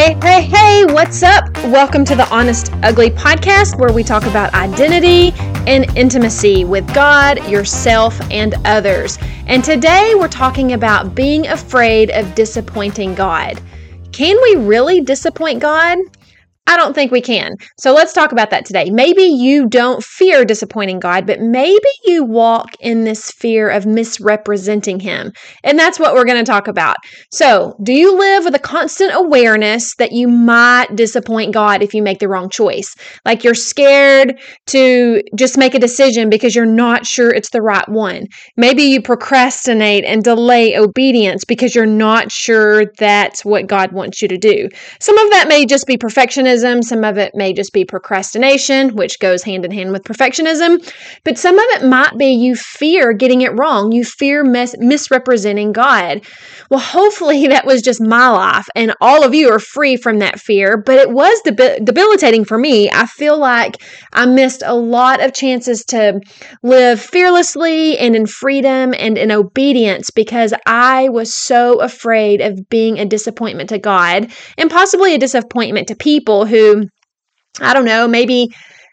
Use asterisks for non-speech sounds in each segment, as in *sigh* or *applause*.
Hey, hey, hey, what's up? Welcome to the Honest Ugly podcast where we talk about identity and intimacy with God, yourself, and others. And today we're talking about being afraid of disappointing God. Can we really disappoint God? I don't think we can. So let's talk about that today. Maybe you don't fear disappointing God, but maybe you walk in this fear of misrepresenting Him. And that's what we're going to talk about. So, do you live with a constant awareness that you might disappoint God if you make the wrong choice? Like you're scared to just make a decision because you're not sure it's the right one. Maybe you procrastinate and delay obedience because you're not sure that's what God wants you to do. Some of that may just be perfectionism perfectionism. Some of it may just be procrastination, which goes hand in hand with perfectionism. But some of it might be you fear getting it wrong. You fear mis- misrepresenting God. Well, hopefully *laughs* that was just my life and all of you are free from that fear. But it was deb- debilitating for me. I feel like I missed a lot of chances to live fearlessly and in freedom and in obedience because I was so afraid of being a disappointment to God and possibly a disappointment to people who, I don't know, maybe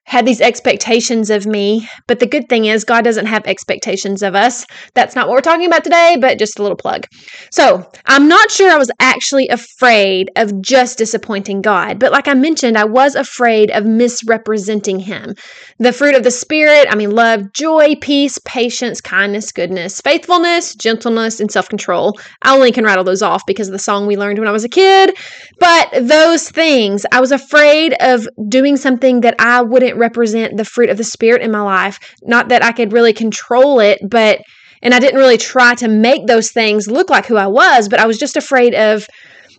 had these expectations of me. But the good thing is, God doesn't have expectations of us. That's not what we're talking about today, but just a little plug. So I'm not sure I was actually afraid of just disappointing God. But like I mentioned, I was afraid of misrepresenting Him. The fruit of the Spirit, I mean, love, joy, peace, patience, kindness, goodness, faithfulness, gentleness, and self control. I only can rattle those off because of the song we learned when I was a kid. But those things, I was afraid of doing something that I wouldn't represent the fruit of the Spirit in my life. Not that I could really control it, but, and I didn't really try to make those things look like who I was, but I was just afraid of,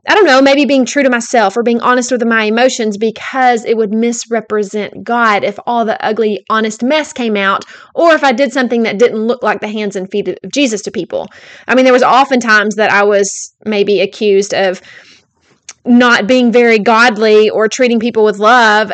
I don't know, maybe being true to myself or being honest with my emotions because it would misrepresent God if all the ugly, honest mess came out, or if I did something that didn't look like the hands and feet of Jesus to people. I mean, there was often times that I was maybe accused of not being very godly or treating people with love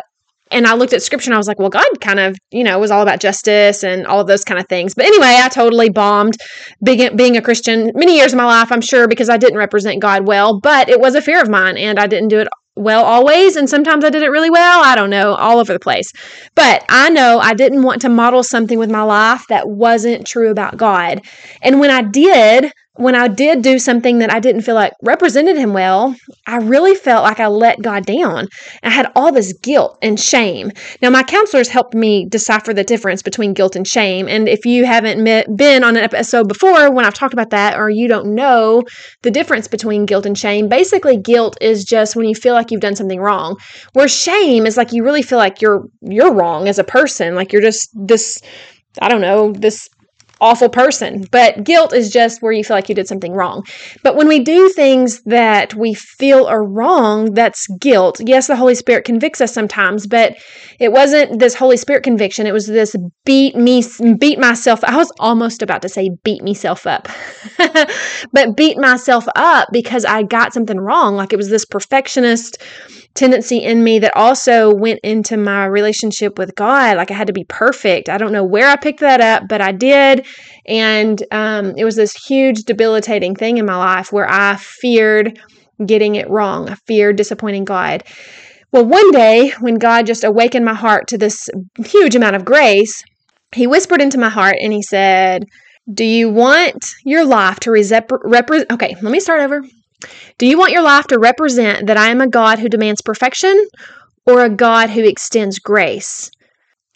and I looked at scripture and I was like, well, God kind of, you know, was all about justice and all of those kind of things. But anyway, I totally bombed being, being a Christian many years of my life, I'm sure, because I didn't represent God well, but it was a fear of mine and I didn't do it well always and sometimes I did it really well. I don't know, all over the place. But I know I didn't want to model something with my life that wasn't true about God. And when I did, when I did do something that I didn't feel like represented him well, I really felt like I let God down. I had all this guilt and shame. Now, my counselors helped me decipher the difference between guilt and shame. And if you haven't met, been on an episode before when I've talked about that, or you don't know the difference between guilt and shame, basically guilt is just when you feel like you've done something wrong. Where shame is like you really feel like you're you're wrong as a person, like you're just this I don't know, this awful person. But guilt is just where you feel like you did something wrong. But when we do things that we feel are wrong, that's guilt. Yes, the Holy Spirit convicts us sometimes, but it wasn't this Holy Spirit conviction. It was this beat me, beat myself. I was almost about to say beat myself up, *laughs* but beat myself up because I got something wrong. Like it was this perfectionist tendency in me that also went into my relationship with God. Like I had to be perfect. I don't know where I picked that up, but I did. And um, it was this huge debilitating thing in my life where I feared getting it wrong. I feared disappointing God. Well, one day when God just awakened my heart to this huge amount of grace, He whispered into my heart and He said, Do you want your life to represent? Okay, let me start over. Do you want your life to represent that I am a God who demands perfection or a God who extends grace?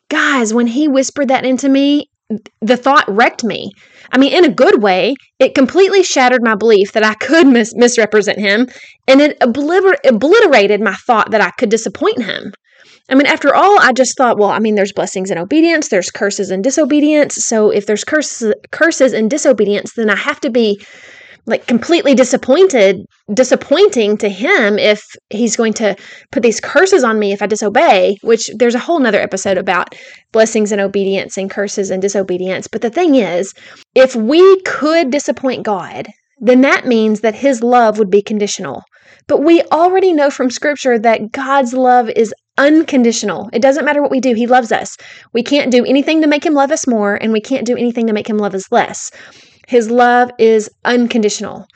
Guys, when he whispered that into me, the thought wrecked me. I mean, in a good way, it completely shattered my belief that I could mis- misrepresent him, and it obliter- obliterated my thought that I could disappoint him. I mean, after all, I just thought, well, I mean, there's blessings and obedience, there's curses and disobedience. So if there's curses, curses and disobedience, then I have to be like completely disappointed disappointing to him if he's going to put these curses on me if i disobey which there's a whole nother episode about blessings and obedience and curses and disobedience but the thing is if we could disappoint god then that means that his love would be conditional but we already know from scripture that god's love is unconditional. It doesn't matter what we do, He loves us. We can't do anything to make Him love us more, and we can't do anything to make Him love us less. His love is unconditional.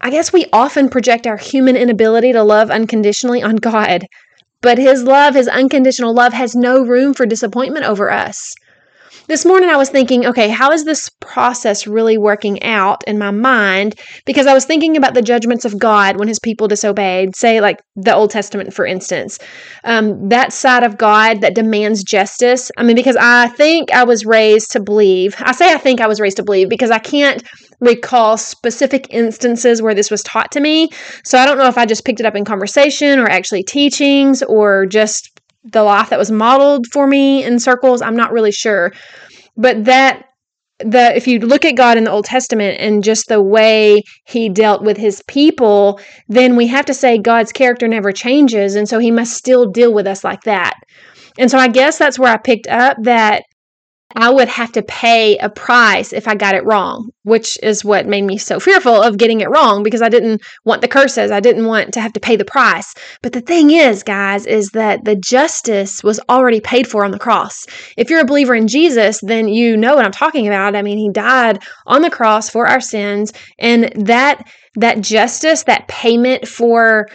I guess we often project our human inability to love unconditionally on God. But his love, his unconditional love, has no room for disappointment over us this morning I was thinking, okay, how is this process really working out in my mind? Because I was thinking about the judgments of God when his people disobeyed, say, like the Old Testament, for instance. Um, that side of God that demands justice. I mean, because I think I was raised to believe, I say I think I was raised to believe because I can't recall specific instances where this was taught to me. So I don't know if I just picked it up in conversation or actually teachings or just the life that was modeled for me in circles. I'm not really sure. But that the if you look at God in the Old Testament and just the way he dealt with his people, then we have to say God's character never changes and so he must still deal with us like that. And so I guess that's where I picked up that I would have to pay a price if I got it wrong, which is what made me so fearful of getting it wrong because I didn't want the curses. I didn't want to have to pay the price. But the thing is, guys, is that the justice was already paid for on the cross. If you're a believer in Jesus, then you know what I'm talking about. I mean, he died on the cross for our sins, and that that justice, that payment for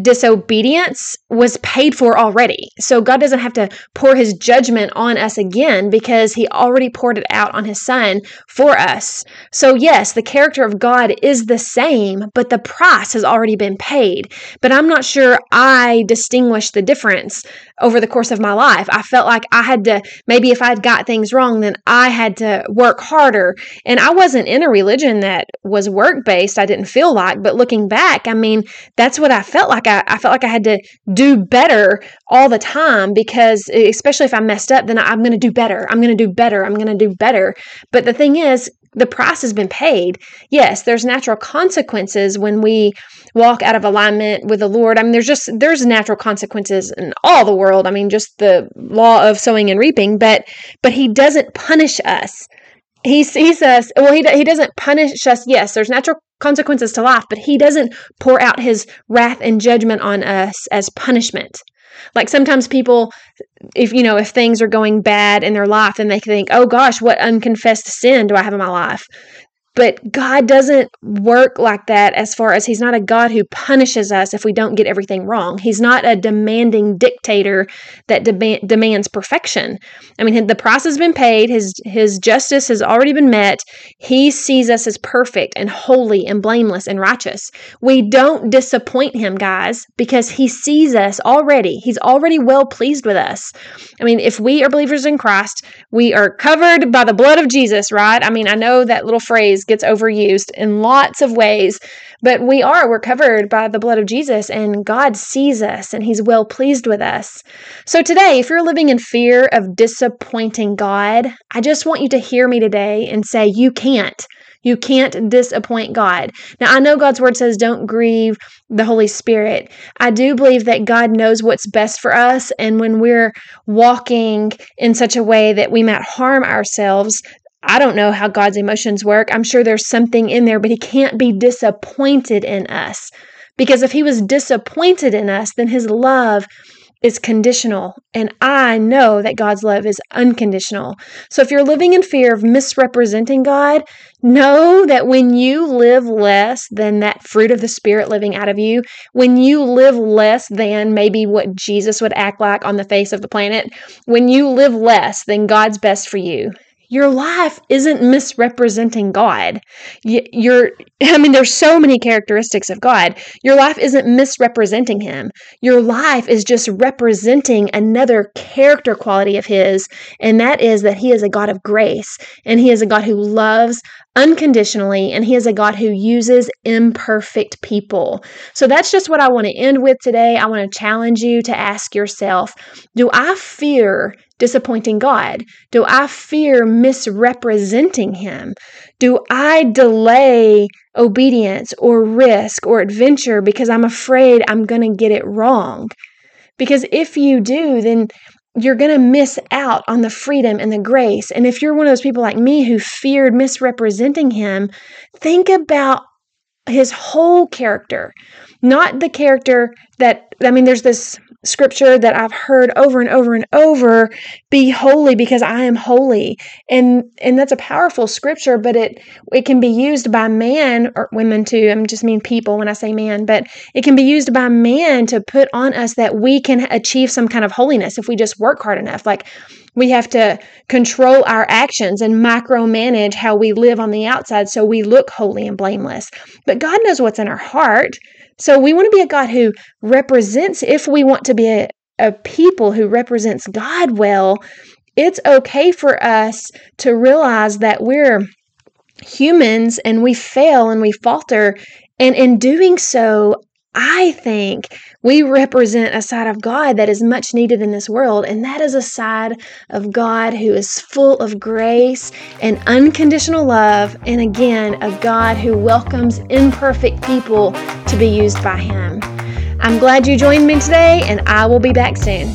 disobedience was paid for already. So God doesn't have to pour his judgment on us again because he already poured it out on his son for us. So yes, the character of God is the same, but the price has already been paid. But I'm not sure I distinguish the difference over the course of my life. I felt like I had to maybe if I'd got things wrong then I had to work harder. And I wasn't in a religion that was work-based. I didn't feel like, but looking back, I mean, that's what I felt like like I, I felt like I had to do better all the time because especially if I messed up, then I'm going to do better. I'm going to do better. I'm going to do better. But the thing is, the price has been paid. Yes, there's natural consequences when we walk out of alignment with the Lord. I mean, there's just there's natural consequences in all the world. I mean, just the law of sowing and reaping, but but he doesn't punish us. He sees us. Well, he he doesn't punish us. Yes, there's natural consequences to life, but he doesn't pour out his wrath and judgment on us as punishment. Like sometimes people, if you know, if things are going bad in their life, then they think, oh gosh, what unconfessed sin do I have in my life? But God doesn't work like that as far as He's not a God who punishes us if we don't get everything wrong. He's not a demanding dictator that de- demands perfection. I mean, the price has been paid, His, his justice has already been met. He sees us as perfect and holy and blameless and righteous. We don't disappoint Him, guys, because He sees us already. He's already well pleased with us. I mean, if we are believers in Christ, we are covered by the blood of Jesus, right? I mean, I know that little phrase gets overused in lots of ways, but we are, we're covered by the blood of Jesus, and God sees us and He's well pleased with us. So today, if you're living in fear of disappointing God, I just want you to hear me today and say, You can't. You can't disappoint God. Now, I know God's word says don't grieve the Holy Spirit. I do believe that God knows what's best for us. And when we're walking in such a way that we might harm ourselves, I don't know how God's emotions work. I'm sure there's something in there, but He can't be disappointed in us. Because if He was disappointed in us, then His love is conditional. And I know that God's love is unconditional. So if you're living in fear of misrepresenting God, know that when you live less than that fruit of the Spirit living out of you, when you live less than maybe what Jesus would act like on the face of the planet, when you live less than God's best for you, your life isn't misrepresenting God. You're, I mean, there's so many characteristics of God. Your life isn't misrepresenting Him. Your life is just representing another character quality of His, and that is that He is a God of grace, and He is a God who loves unconditionally, and He is a God who uses imperfect people. So that's just what I want to end with today. I want to challenge you to ask yourself Do I fear disappointing God? Do I fear misrepresenting Him? Do I delay obedience or risk or adventure because I'm afraid I'm going to get it wrong? Because if you do, then you're going to miss out on the freedom and the grace. And if you're one of those people like me who feared misrepresenting him, think about his whole character, not the character that, I mean, there's this scripture that I've heard over and over and over be holy because I am holy and and that's a powerful scripture but it it can be used by man or women too I'm just mean people when I say man but it can be used by man to put on us that we can achieve some kind of holiness if we just work hard enough like we have to control our actions and micromanage how we live on the outside so we look holy and blameless. But God knows what's in our heart. So we want to be a God who represents, if we want to be a, a people who represents God well, it's okay for us to realize that we're humans and we fail and we falter. And in doing so, I think we represent a side of God that is much needed in this world, and that is a side of God who is full of grace and unconditional love, and again, a God who welcomes imperfect people to be used by Him. I'm glad you joined me today, and I will be back soon.